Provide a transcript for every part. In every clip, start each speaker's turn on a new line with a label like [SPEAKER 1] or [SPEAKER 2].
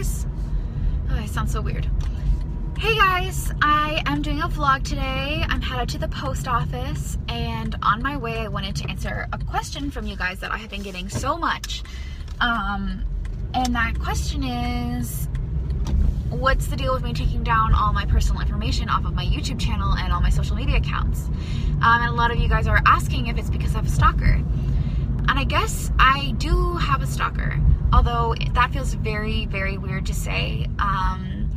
[SPEAKER 1] guys. Oh, I sound so weird. Hey guys, I am doing a vlog today. I'm headed to the post office and on my way I wanted to answer a question from you guys that I have been getting so much. Um, and that question is, what's the deal with me taking down all my personal information off of my YouTube channel and all my social media accounts? Um, and a lot of you guys are asking if it's because I have a stalker. And I guess I do have a stalker, although that feels very, very weird to say. Um,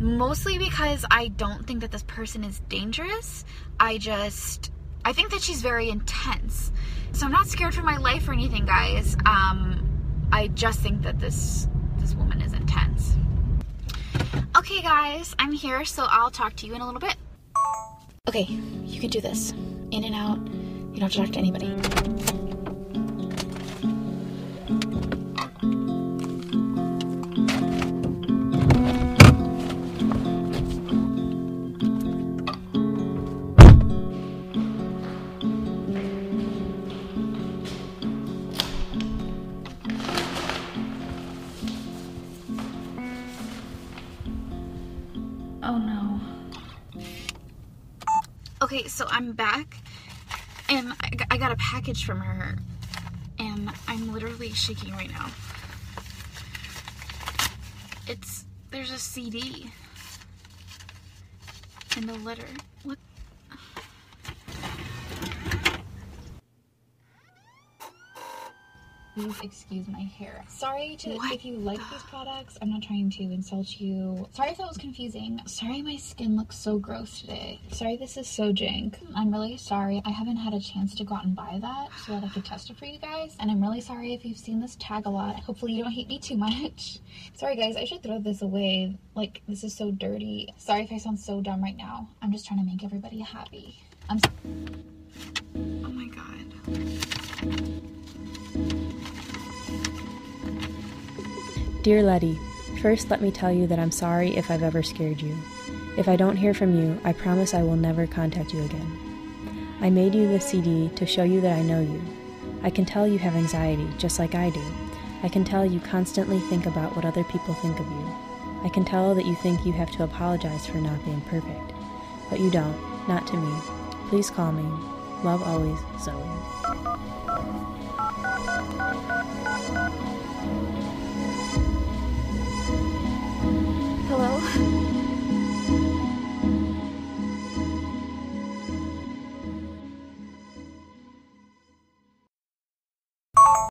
[SPEAKER 1] mostly because I don't think that this person is dangerous. I just, I think that she's very intense. So I'm not scared for my life or anything, guys. Um, I just think that this this woman is intense. Okay, guys, I'm here, so I'll talk to you in a little bit. Okay, you can do this. In and out. You don't have to talk to anybody. Oh no. Okay, so I'm back and I got- a package from her and I'm literally shaking right now. It's there's a CD in the letter. What?
[SPEAKER 2] Please excuse my hair. Sorry to
[SPEAKER 1] What
[SPEAKER 2] if you like these products. I'm not trying to insult you. Sorry if that was confusing. Sorry my skin looks so gross today. Sorry this is so jank. I'm really sorry. I haven't had a chance to go out and buy that so that I could test it for you guys. And I'm really sorry if you've seen this tag a lot. Hopefully you don't hate me too much. sorry guys, I should throw this away. Like this is so dirty. Sorry if I sound so dumb right now. I'm just trying to make everybody happy. I'm
[SPEAKER 1] Oh my god.
[SPEAKER 3] Dear Letty, first let me tell you that I'm sorry if I've ever scared you. If I don't hear from you, I promise I will never contact you again. I made you the CD to show you that I know you. I can tell you have anxiety, just like I do. I can tell you constantly think about what other people think of you. I can tell that you think you have to apologize for not being perfect. But you don't, not to me. Please call me. Love always, Zoe.